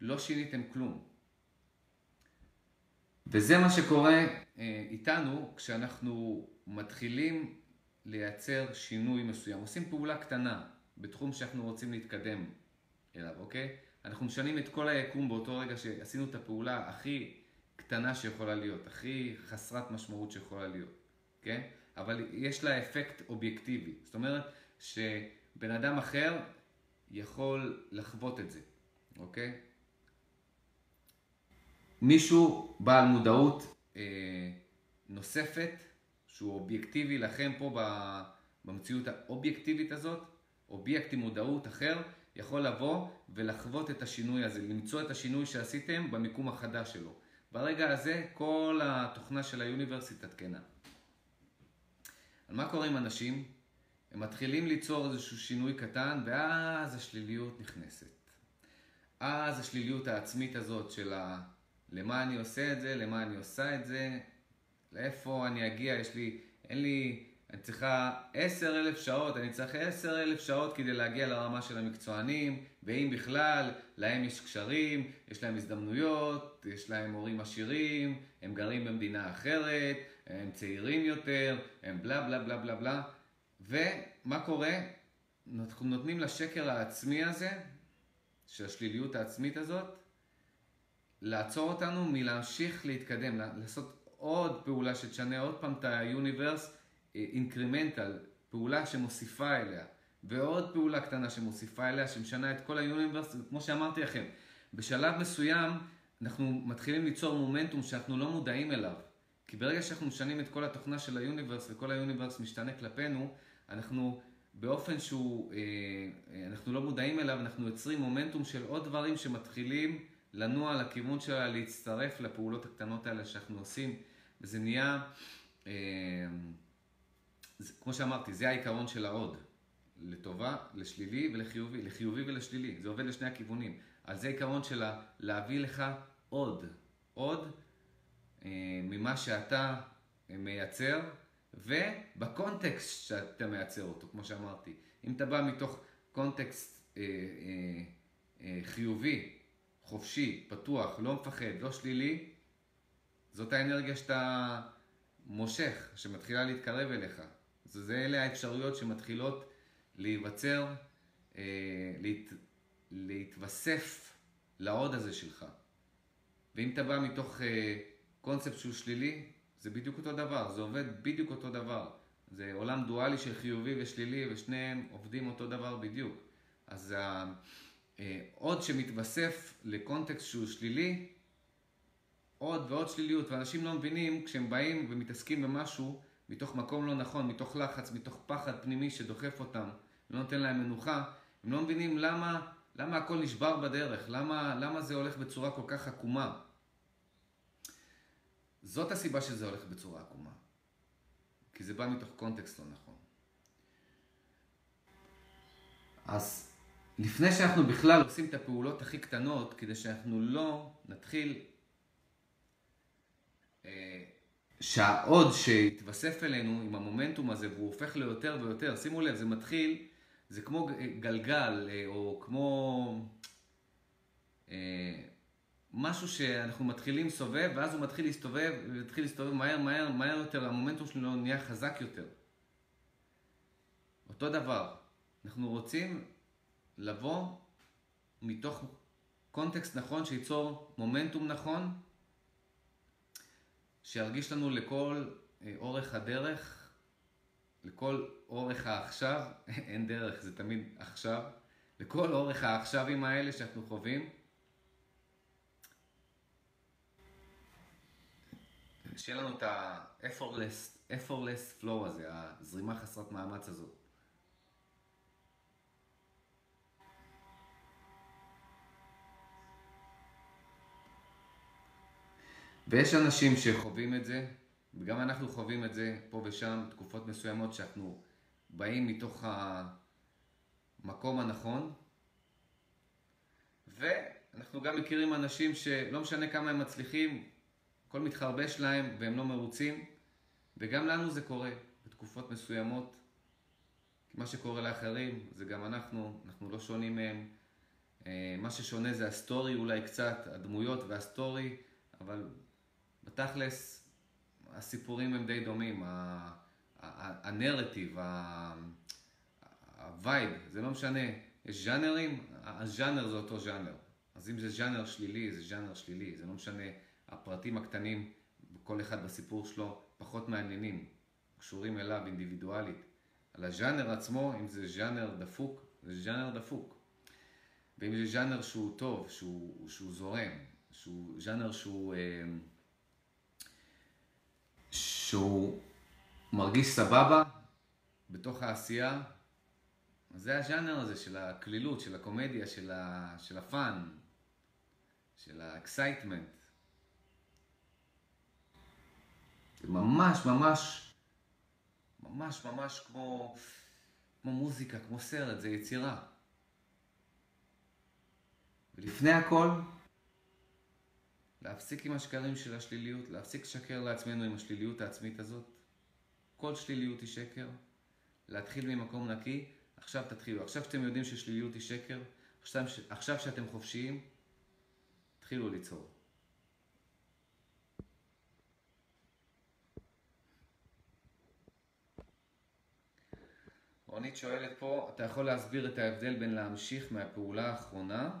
לא שיניתם כלום. וזה מה שקורה אה, איתנו כשאנחנו מתחילים לייצר שינוי מסוים. עושים פעולה קטנה בתחום שאנחנו רוצים להתקדם אליו, אוקיי? אנחנו משנים את כל היקום באותו רגע שעשינו את הפעולה הכי קטנה שיכולה להיות, הכי חסרת משמעות שיכולה להיות, כן? אבל יש לה אפקט אובייקטיבי. זאת אומרת שבן אדם אחר יכול לחוות את זה, אוקיי? מישהו בעל מודעות אה, נוספת שהוא אובייקטיבי לכם פה במציאות האובייקטיבית הזאת, אובייקט עם מודעות אחר, יכול לבוא ולחוות את השינוי הזה, למצוא את השינוי שעשיתם במיקום החדש שלו. ברגע הזה כל התוכנה של האוניברסיטה תקנה. על מה קורה עם אנשים? הם מתחילים ליצור איזשהו שינוי קטן ואז השליליות נכנסת. אז השליליות העצמית הזאת של ה... למה אני עושה את זה, למה אני עושה את זה, לאיפה אני אגיע, יש לי, אין לי, אני צריכה עשר אלף שעות, אני צריך עשר אלף שעות כדי להגיע לרמה של המקצוענים, ואם בכלל, להם יש קשרים, יש להם הזדמנויות, יש להם הורים עשירים, הם גרים במדינה אחרת, הם צעירים יותר, הם בלה בלה בלה בלה בלה. ומה קורה? אנחנו נותנים לשקר העצמי הזה, של השליליות העצמית הזאת, לעצור אותנו מלהמשיך להתקדם, לעשות עוד פעולה שתשנה עוד פעם את ה universe, incremental, פעולה שמוסיפה אליה, ועוד פעולה קטנה שמוסיפה אליה, שמשנה את כל ה universe, כמו שאמרתי לכם, בשלב מסוים אנחנו מתחילים ליצור מומנטום שאנחנו לא מודעים אליו. כי ברגע שאנחנו משנים את כל התוכנה של ה universe וכל ה universe משתנה כלפינו, אנחנו באופן שהוא, אה, אה, אנחנו לא מודעים אליו, אנחנו יוצרים מומנטום של עוד דברים שמתחילים לנוע לכיוון שלה, להצטרף לפעולות הקטנות האלה שאנחנו עושים. וזה נהיה, אה, זה, כמו שאמרתי, זה העיקרון של העוד. לטובה, לשלילי ולחיובי, לחיובי ולשלילי. זה עובד לשני הכיוונים. אז זה העיקרון של להביא לך עוד, עוד אה, ממה שאתה מייצר, ובקונטקסט שאתה מייצר אותו, כמו שאמרתי. אם אתה בא מתוך קונטקסט אה, אה, אה, חיובי, חופשי, פתוח, לא מפחד, לא שלילי, זאת האנרגיה שאתה מושך, שמתחילה להתקרב אליך. זה אלה האפשרויות שמתחילות להיווצר, אה, להת, להתווסף לעוד הזה שלך. ואם אתה בא מתוך אה, קונספט שהוא שלילי, זה בדיוק אותו דבר, זה עובד בדיוק אותו דבר. זה עולם דואלי של חיובי ושלילי, ושניהם עובדים אותו דבר בדיוק. אז העוד אה, שמתווסף לקונטקסט שהוא שלילי, עוד ועוד שליליות, ואנשים לא מבינים כשהם באים ומתעסקים במשהו מתוך מקום לא נכון, מתוך לחץ, מתוך פחד פנימי שדוחף אותם, לא נותן להם מנוחה, הם לא מבינים למה, למה הכל נשבר בדרך, למה, למה זה הולך בצורה כל כך עקומה. זאת הסיבה שזה הולך בצורה עקומה, כי זה בא מתוך קונטקסט לא נכון. אז לפני שאנחנו בכלל עושים את הפעולות הכי קטנות, כדי שאנחנו לא נתחיל שהעוד שהתווסף אלינו עם המומנטום הזה והוא הופך ליותר ויותר, שימו לב, זה מתחיל, זה כמו גלגל אה, או כמו אה, משהו שאנחנו מתחילים לסובב ואז הוא מתחיל להסתובב, ומתחיל להסתובב מהר מהר מהר יותר, המומנטום שלו נהיה חזק יותר. אותו דבר. אנחנו רוצים לבוא מתוך קונטקסט נכון, שייצור מומנטום נכון, שירגיש לנו לכל אה, אורך הדרך, לכל אורך העכשיו, אין דרך, זה תמיד עכשיו, לכל אורך העכשווים האלה שאנחנו חווים. שיהיה לנו את ה-effortless flow הזה, הזרימה חסרת מאמץ הזאת. ויש אנשים שחווים את זה, וגם אנחנו חווים את זה פה ושם, תקופות מסוימות שאנחנו באים מתוך המקום הנכון, ואנחנו גם מכירים אנשים שלא משנה כמה הם מצליחים, הכל מתחרבש להם והם לא מרוצים, וגם לנו זה קורה בתקופות מסוימות. מה שקורה לאחרים זה גם אנחנו, אנחנו לא שונים מהם. אה, מה ששונה זה ה story אולי קצת, הדמויות וה story, אבל בתכלס הסיפורים הם די דומים, הנרטיב, ה vibe, זה לא משנה, יש ז'אנרים, הז'אנר זה אותו ז'אנר. אז אם זה ז'אנר שלילי, זה ז'אנר שלילי, זה לא משנה, הפרטים הקטנים, כל אחד בסיפור שלו, פחות מעניינים, קשורים אליו אינדיבידואלית. על הז'אנר עצמו, אם זה ז'אנר דפוק, זה ז'אנר דפוק. ואם זה ז'אנר שהוא טוב, שהוא, שהוא זורם, שהוא ז'אנר שהוא... אה, שהוא מרגיש סבבה בתוך העשייה, זה הז'אנר הזה של הקלילות, של הקומדיה, של, ה, של ה fun, של ה excitement. זה ממש ממש, ממש ממש כמו, כמו מוזיקה, כמו סרט, זה יצירה. ולפני הכל, להפסיק עם השקרים של השליליות, להפסיק לשקר לעצמנו עם השליליות העצמית הזאת. כל שליליות היא שקר. להתחיל ממקום נקי, עכשיו תתחילו. עכשיו שאתם יודעים ששליליות היא שקר, עכשיו, עכשיו שאתם חופשיים, תתחילו ליצור. רונית שואלת פה, אתה יכול להסביר את ההבדל בין להמשיך מהפעולה האחרונה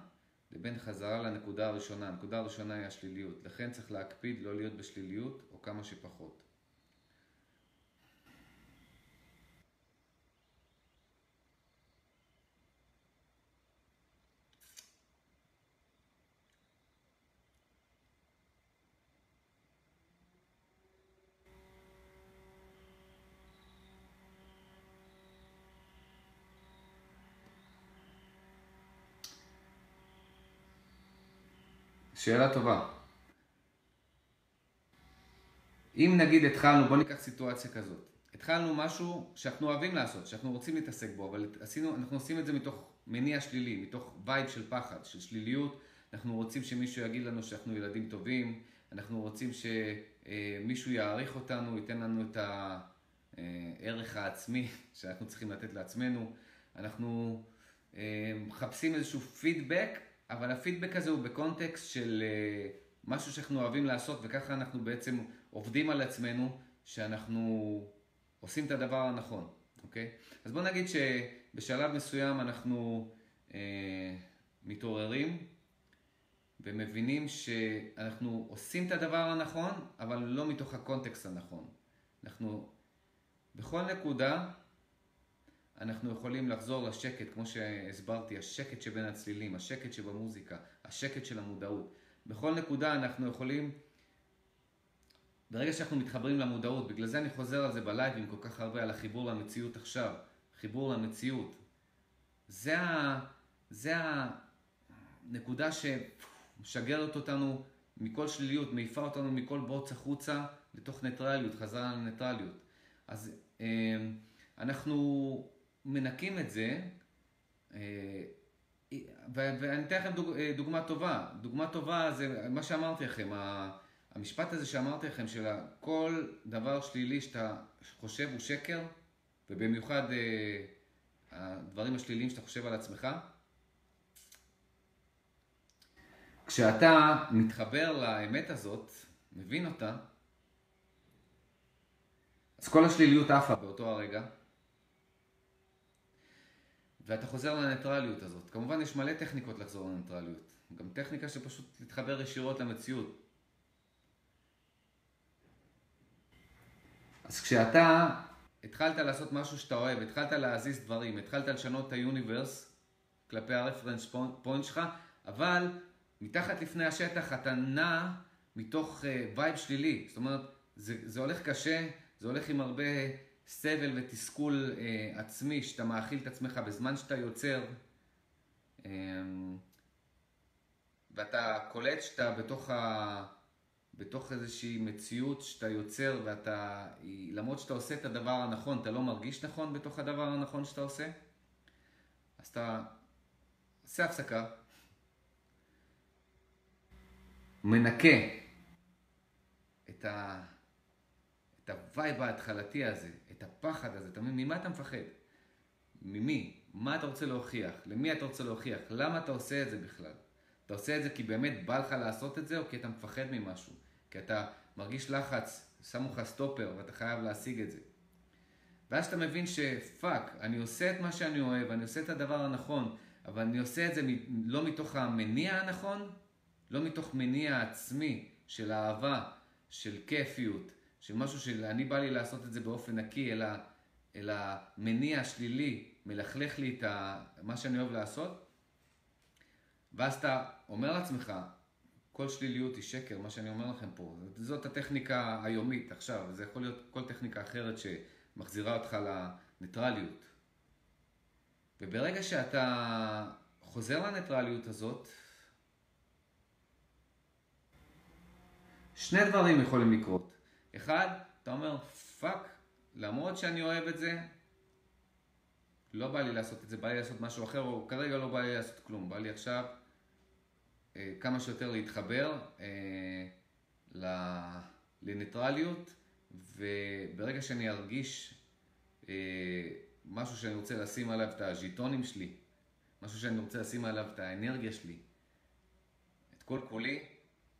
לבין חזרה לנקודה הראשונה. הנקודה הראשונה היא השליליות. לכן צריך להקפיד לא להיות בשליליות או כמה שפחות. שאלה טובה. אם נגיד התחלנו, בוא ניקח סיטואציה כזאת. התחלנו משהו שאנחנו אוהבים לעשות, שאנחנו רוצים להתעסק בו, אבל עשינו, אנחנו עושים את זה מתוך מניע שלילי, מתוך וייב של פחד, של שליליות. אנחנו רוצים שמישהו יגיד לנו שאנחנו ילדים טובים, אנחנו רוצים שמישהו יעריך אותנו, ייתן לנו את הערך העצמי שאנחנו צריכים לתת לעצמנו. אנחנו אה, מחפשים איזשהו פידבק אבל הפידבק הזה הוא בקונטקסט של אה, משהו שאנחנו אוהבים לעשות, וככה אנחנו בעצם עובדים על עצמנו, שאנחנו עושים את הדבר הנכון, אוקיי? אז בוא נגיד שבשלב מסוים אנחנו אה, מתעוררים ומבינים שאנחנו עושים את הדבר הנכון, אבל לא מתוך הקונטקסט הנכון. אנחנו בכל נקודה אנחנו יכולים לחזור לשקט, כמו שהסברתי, השקט שבין הצלילים, השקט שבמוזיקה, השקט של המודעות. בכל נקודה אנחנו יכולים, ברגע שאנחנו מתחברים למודעות, בגלל זה אני חוזר על זה בלייבים כל כך הרבה, על החיבור למציאות עכשיו, חיבור למציאות. זה, ה, זה הנקודה שמשגרת אותנו מכל שליליות, מעיפה אותנו מכל בוץ החוצה לתוך ניטרליות, חזרה לניטרליות. אז אה, אנחנו מנקים את זה, אה, ואני אתן לכם דוג, אה, דוגמה טובה. דוגמה טובה זה מה שאמרתי לכם, המשפט הזה שאמרתי לכם, של כל דבר שלילי שאתה חושב הוא שקר, ובמיוחד אה, הדברים השליליים שאתה חושב על עצמך. כשאתה מתחבר לאמת הזאת, מבין אותה, אז כל השליליות עפה באותו הרגע. ואתה חוזר לניטרליות הזאת. כמובן יש מלא טכניקות לחזור לניטרליות. גם טכניקה שפשוט להתחבר ישירות למציאות. אז כשאתה התחלת לעשות משהו שאתה אוהב, התחלת להזיז דברים, התחלת לשנות את היוניברס כלפי ה reference point שלך, אבל מתחת לפני השטח אתה נע מתוך vibe שלילי. זאת אומרת, זה, זה הולך קשה, זה הולך עם הרבה סבל ותסכול uh, עצמי, שאתה מאכיל את עצמך בזמן שאתה יוצר. Um, ואתה קולט שאתה בתוך, ה... בתוך איזושהי מציאות שאתה יוצר ואתה, למרות שאתה עושה את הדבר הנכון, אתה לא מרגיש נכון בתוך הדבר הנכון שאתה עושה, אז אתה עושה הפסקה, מנקה את, ה... את ה vibe ההתחלתי הזה, הפחד הזה, אתה מבין? ממה אתה מפחד? ממי? מה אתה רוצה להוכיח? למי אתה רוצה להוכיח? למה אתה עושה את זה בכלל? אתה עושה את זה כי באמת בא לך לעשות את זה, או כי אתה מפחד ממשהו? כי אתה מרגיש לחץ, שמו לך סטופר ואתה חייב להשיג את זה. ואז אתה מבין שפאק, אני עושה את מה שאני אוהב, אני עושה את הדבר הנכון, אבל אני עושה את זה לא מתוך המניע הנכון, לא מתוך מניע עצמי של אהבה, של כיפיות, של משהו שאני בא לי לעשות את זה באופן נקי, אלא, אלא מניע שלילי, מלכלך לי את מה שאני אוהב לעשות, ואז אתה אומר לעצמך, כל שליליות היא שקר, מה שאני אומר לכם פה. זאת הטכניקה היומית עכשיו, זה יכול להיות כל טכניקה אחרת שמחזירה אותך לניטרליות. וברגע שאתה חוזר לניטרליות הזאת, שני דברים יכולים לקרות. אחד, אתה אומר, fuck, למרות שאני אוהב את זה, לא בא לי לעשות את זה, בא לי לעשות משהו אחר, או כרגע לא בא לי לעשות כלום, בא לי עכשיו אה, כמה שיותר להתחבר אה, לניטרליות, וברגע שאני ארגיש אה, משהו שאני רוצה לשים עליו את הז'יטונים שלי, משהו שאני רוצה לשים עליו את האנרגיה שלי, את כל כולי,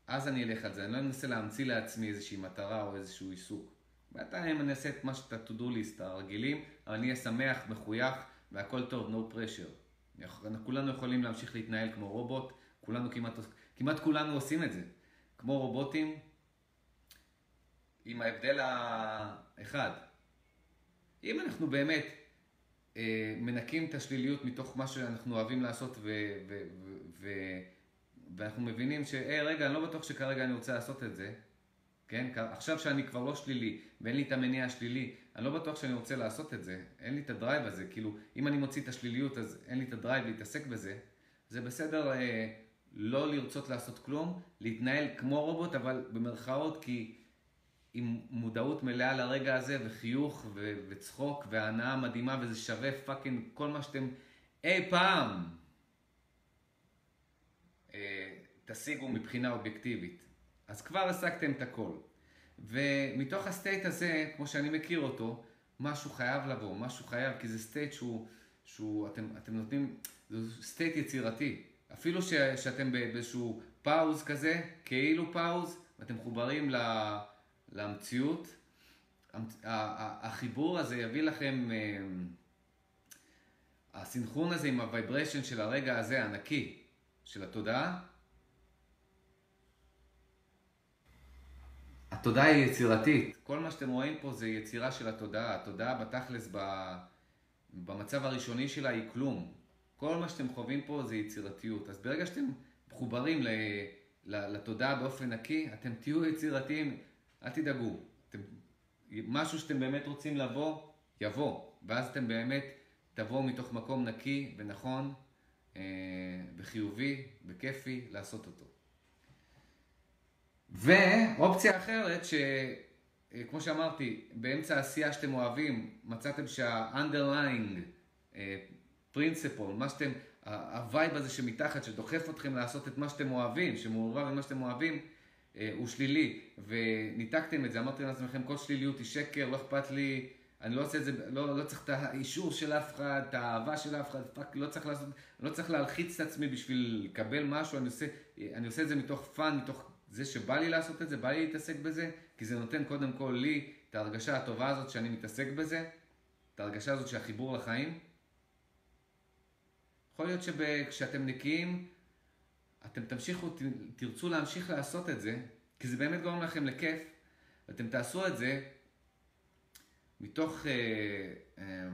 אז אני אלך על זה. אני לא אנסה להמציא לעצמי איזושהי מטרה או איזשהו עיסוק. בינתיים אני אעשה את מה שאתה to do list, הרגילים, אבל אני אהיה שמח, מחוייך, והכל טוב, no pressure. כולנו יכולים להמשיך להתנהל כמו רובוט, כולנו כמעט, כמעט כולנו עושים את זה. כמו רובוטים, עם ההבדל האחד. אם אנחנו באמת אה, מנקים את השליליות מתוך מה שאנחנו אוהבים לעשות ו, ו, ו, ו, ואנחנו מבינים ש, hey, רגע, אני לא בטוח שכרגע אני רוצה לעשות את זה, כן? עכשיו שאני כבר לא שלילי ואין לי את המניע השלילי, אני לא בטוח שאני רוצה לעשות את זה, אין לי את ה drive הזה, כאילו, אם אני מוציא את השליליות אז אין לי את ה drive להתעסק בזה, זה בסדר אה, לא לרצות לעשות כלום, להתנהל כמו רובוט, אבל במרכאות, כי עם מודעות מלאה לרגע הזה, וחיוך, ו- וצחוק, והנאה מדהימה, וזה שווה fucking כל מה שאתם אי פעם אה, תשיגו מבחינה אובייקטיבית. אז כבר השגתם את הכל. ומתוך ה state הזה, כמו שאני מכיר אותו, משהו חייב לבוא, משהו חייב, כי זה state שהוא, שהוא אתם, אתם נותנים, זה state יצירתי. אפילו ש, שאתם באיזשהו pause כזה, כאילו pause, ואתם מחוברים למציאות, החיבור הזה יביא לכם, אה, הסינכרון הזה עם ה vibration של הרגע הזה, הנקי, של התודעה, התודעה היא יצירתית. כל מה שאתם רואים פה זה יצירה של התודעה. התודעה בתכלס, במצב הראשוני שלה היא כלום. כל מה שאתם חווים פה זה יצירתיות. אז ברגע שאתם מחוברים לתודעה באופן נקי, אתם תהיו יצירתיים, אל תדאגו. אתם, משהו שאתם באמת רוצים לבוא, יבוא. ואז אתם באמת תבואו מתוך מקום נקי ונכון אה, וחיובי וכיפי לעשות אותו. ואופציה אחרת, שכמו אה, שאמרתי, באמצע העשייה שאתם אוהבים, מצאתם שה-underlying אה, principle, מה שאתם, ה vibe הזה שמתחת, שדוחף אתכם לעשות את מה שאתם אוהבים, שמעורב במה שאתם אוהבים, אה, הוא שלילי, וניתקתם את זה, אמרתם לעצמכם, כל שליליות היא שקר, לא אכפת לי, אני לא עושה את זה, לא, לא צריך את האישור של אף אחד, את האהבה של אף אחד, fuck, לא צריך לעשות, לא צריך להלחיץ את עצמי בשביל לקבל משהו, אני עושה, אני עושה את זה מתוך fun, מתוך זה שבא לי לעשות את זה, בא לי להתעסק בזה, כי זה נותן קודם כל לי את ההרגשה הטובה הזאת שאני מתעסק בזה, את ההרגשה הזאת שהחיבור לחיים. יכול להיות שכשאתם נקיים, אתם תמשיכו, תרצו להמשיך לעשות את זה, כי זה באמת גורם לכם לכיף, ואתם תעשו את זה מתוך אה, אה,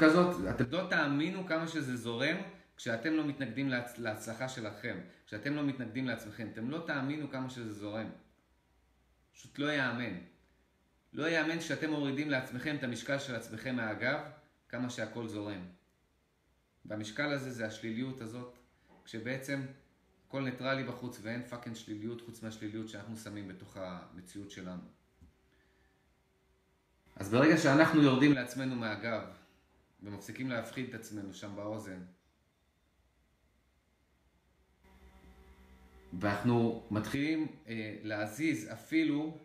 כזאת, אתם לא תאמינו כמה שזה זורם כשאתם לא מתנגדים להצ... להצלחה שלכם, כשאתם לא מתנגדים לעצמכם, אתם לא תאמינו כמה שזה זורם. פשוט לא ייאמן. לא ייאמן שאתם מורידים לעצמכם את המשקל של עצמכם מהגב, כמה שהכל זורם. והמשקל הזה זה השליליות הזאת, כשבעצם הכל ניטרלי בחוץ ואין fucking שליליות חוץ מהשליליות שאנחנו שמים בתוך המציאות שלנו. אז ברגע שאנחנו יורדים לעצמנו מהגב ומפסיקים להפחיד את עצמנו שם באוזן, ואנחנו מתחילים אה, להזיז אפילו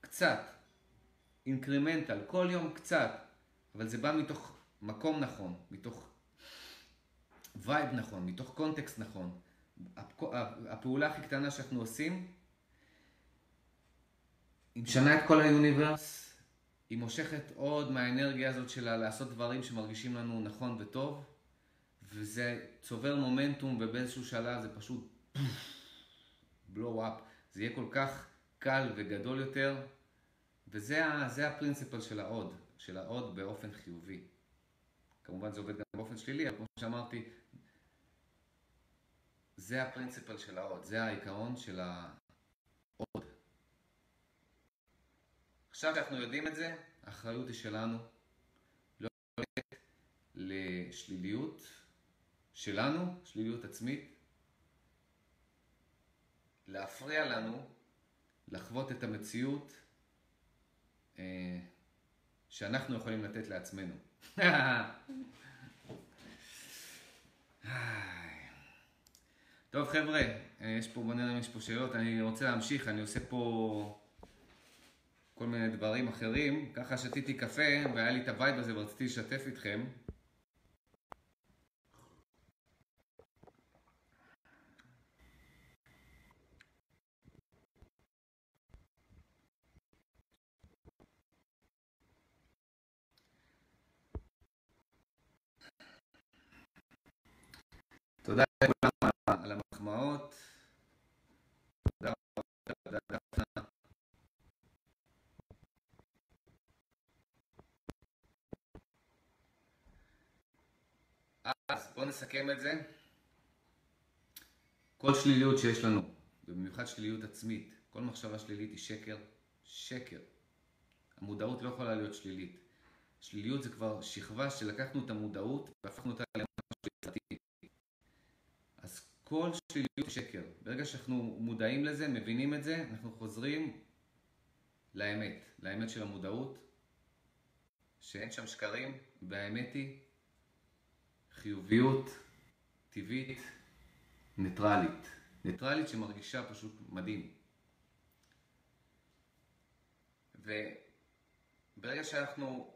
קצת, incremental, כל יום קצת, אבל זה בא מתוך מקום נכון, מתוך vibe נכון, מתוך קונטקסט נכון. הפעולה הכי קטנה שאנחנו עושים, היא משנה את כל ה universe, היא מושכת עוד מהאנרגיה הזאת שלה לעשות דברים שמרגישים לנו נכון וטוב, וזה צובר מומנטום, ובאיזשהו שלב זה פשוט בלואו אפ. זה יהיה כל כך קל וגדול יותר, וזה הפרינציפל של ההוד, של ההוד באופן חיובי. כמובן זה עובד גם באופן שלילי, אבל כמו שאמרתי, זה הפרינציפל של ההוד, זה העיקרון של ההוד. עכשיו שאנחנו יודעים את זה, האחריות היא שלנו לא לשליליות שלנו, שליליות עצמית, להפריע לנו לחוות את המציאות אה, שאנחנו יכולים לתת לעצמנו. טוב חבר'ה, אה, יש פה, בוא נראה אם יש פה שאלות, אני רוצה להמשיך, אני עושה פה כל מיני דברים אחרים, ככה שתיתי קפה והיה לי את ה vibe הזה ורציתי לשתף איתכם. תודה לכולם על המחמאות. תודה רבה, דפנה. אז בואו נסכם את זה. כל שליליות שיש לנו, ובמיוחד שליליות עצמית, כל מחשבה שלילית היא שקר, שקר. המודעות לא יכולה להיות שלילית. שליליות זה כבר שכבה שלקחנו את המודעות והפכנו אותה כל שליליות שקר. ברגע שאנחנו מודעים לזה, מבינים את זה, אנחנו חוזרים לאמת, לאמת של המודעות, שאין שם שקרים, והאמת היא חיוביות טבעית, ניטרלית. ניטרלית שמרגישה פשוט מדהים. וברגע שאנחנו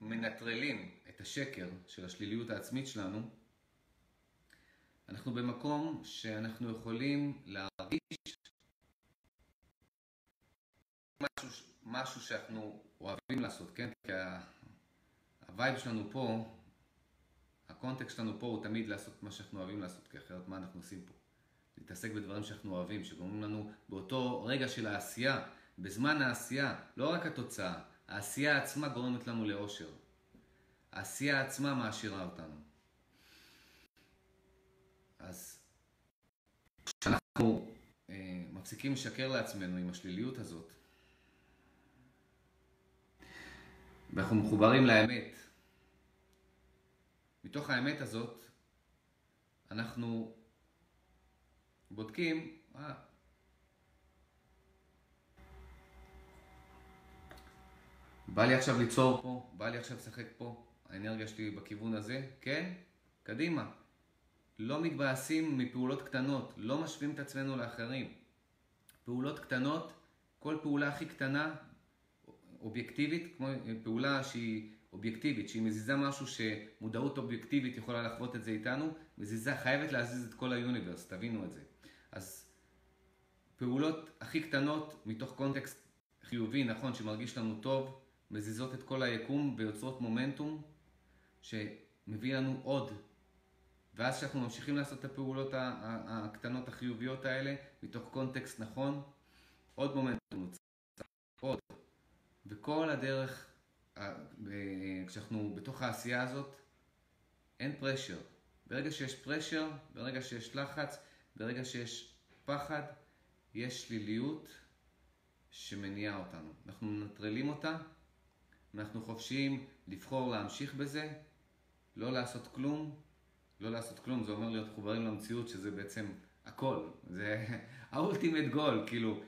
מנטרלים את השקר של השליליות העצמית שלנו, אנחנו במקום שאנחנו יכולים להרגיש משהו, משהו שאנחנו אוהבים לעשות, כן? כי ה vibe שלנו פה, הקונטקסט שלנו פה הוא תמיד לעשות מה שאנחנו אוהבים לעשות, כי אחרת מה אנחנו עושים פה? להתעסק בדברים שאנחנו אוהבים, שגורמים לנו באותו רגע של העשייה, בזמן העשייה, לא רק התוצאה, העשייה עצמה גורמת לנו לאושר. העשייה עצמה מעשירה אותנו. אז כשאנחנו אה, מפסיקים לשקר לעצמנו עם השליליות הזאת, ואנחנו מחוברים לאמת, מתוך האמת הזאת אנחנו בודקים, אה, בא לי עכשיו ליצור פה, בא לי עכשיו לשחק פה, האנרגיה שלי בכיוון הזה, כן? קדימה. לא מתבאסים מפעולות קטנות, לא משווים את עצמנו לאחרים. פעולות קטנות, כל פעולה הכי קטנה, אובייקטיבית, כמו פעולה שהיא אובייקטיבית, שהיא מזיזה משהו שמודעות אובייקטיבית יכולה לחוות את זה איתנו, מזיזה חייבת להזיז את כל היוניברס, תבינו את זה. אז פעולות הכי קטנות מתוך קונטקסט חיובי, נכון, שמרגיש לנו טוב, מזיזות את כל היקום ויוצרות מומנטום שמביא לנו עוד. ואז כשאנחנו ממשיכים לעשות את הפעולות הקטנות החיוביות האלה, מתוך קונטקסט נכון, עוד מומנטום נוצר, עוד. וכל הדרך, כשאנחנו בתוך העשייה הזאת, אין פרשר. ברגע שיש פרשר, ברגע שיש לחץ, ברגע שיש פחד, יש שליליות שמניעה אותנו. אנחנו מנטרלים אותה, אנחנו חופשיים לבחור להמשיך בזה, לא לעשות כלום. לא לעשות כלום, זה אומר להיות מחוברים למציאות, שזה בעצם הכל. זה האולטימט גול, כאילו,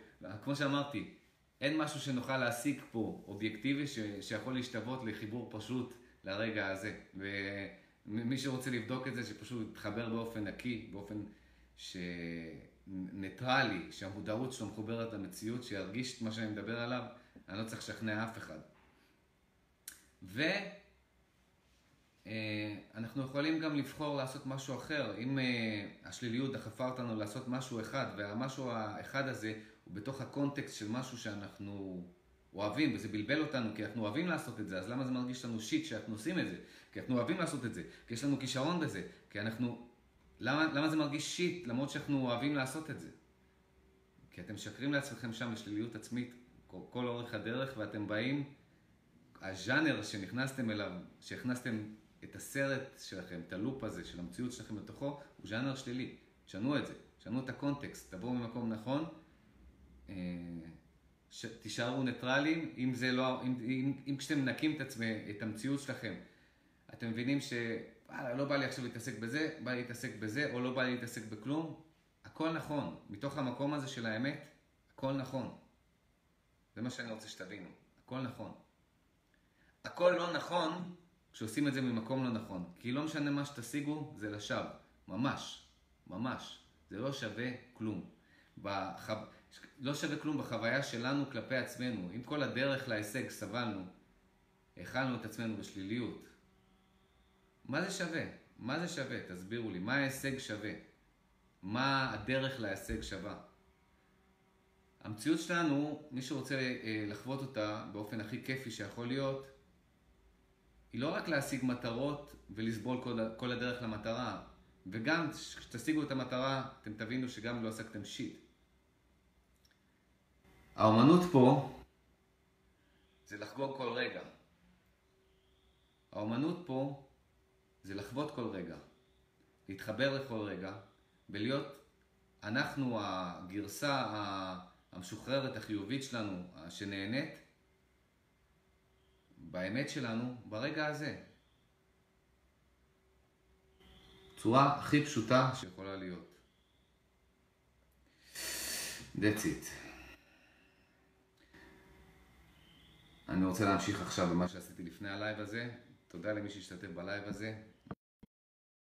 כמו שאמרתי, אין משהו שנוכל להשיג פה אובייקטיבי ש, שיכול להשתוות לחיבור פשוט לרגע הזה. ומי שרוצה לבדוק את זה, שפשוט יתחבר באופן נקי, באופן ש... ניטרלי, שהמודעות שלו מחוברת למציאות, שירגיש את מה שאני מדבר עליו, אני לא צריך לשכנע אף אחד. ואנחנו אה, יכולים גם לבחור לעשות משהו אחר. אם אה, השליליות דחפה אותנו לעשות משהו אחד, והמשהו האחד הזה הוא בתוך הקונטקסט של משהו שאנחנו אוהבים, וזה בלבל אותנו, כי אנחנו אוהבים לעשות את זה, אז למה זה מרגיש לנו שיט שאנחנו עושים את זה? כי אנחנו אוהבים לעשות את זה, כי יש לנו כישרון בזה, כי אנחנו למה, למה זה מרגיש שיט למרות שאנחנו אוהבים לעשות את זה? כי אתם משקרים לעצמכם שם בשליליות עצמית כל, כל אורך הדרך ואתם באים, הז'אנר שנכנסתם אליו, שהכנסתם את הסרט שלכם, את הלופ הזה של המציאות שלכם לתוכו, הוא ז'אנר שלילי. שנו את זה, שנו את הקונטקסט, תבואו ממקום נכון, אה, ש... תישארו ניטרלים, אם לא, אם, אם, אם כשאתם מנקים את, עצמי, את המציאות שלכם, אתם מבינים ש... וואלה, לא בא לי עכשיו להתעסק בזה, בא לי להתעסק בזה, או לא בא לי להתעסק בכלום. הכל נכון. מתוך המקום הזה של האמת, הכל נכון. זה מה שאני רוצה שתבינו. הכל נכון. הכל לא נכון כשעושים את זה ממקום לא נכון. כי לא משנה מה שתשיגו, זה לשווא. ממש. ממש. זה לא שווה כלום. בחו... לא שווה כלום בחוויה שלנו כלפי עצמנו. אם כל הדרך להישג סבלנו, האכלנו את עצמנו בשליליות, מה זה שווה? מה זה שווה? תסבירו לי. מה ההישג שווה? מה הדרך להישג שווה? המציאות שלנו, מי שרוצה אה, לחוות אותה באופן הכי כיפי שיכול להיות, היא לא רק להשיג מטרות ולסבול כל, כל הדרך למטרה, וגם כשתשיגו את המטרה, אתם תבינו שגם לא עסקתם שיט. האומנות פה זה לחגוג כל רגע. האומנות פה זה לחוות כל רגע, להתחבר לכל רגע, ולהיות אנחנו הגרסה המשוחררת, החיובית שלנו, שנהנית, באמת שלנו, ברגע הזה. צורה הכי פשוטה שיכולה להיות. That's it. אני רוצה להמשיך עכשיו במה שעשיתי לפני הלייב הזה. תודה למי שהשתתף בלייב הזה.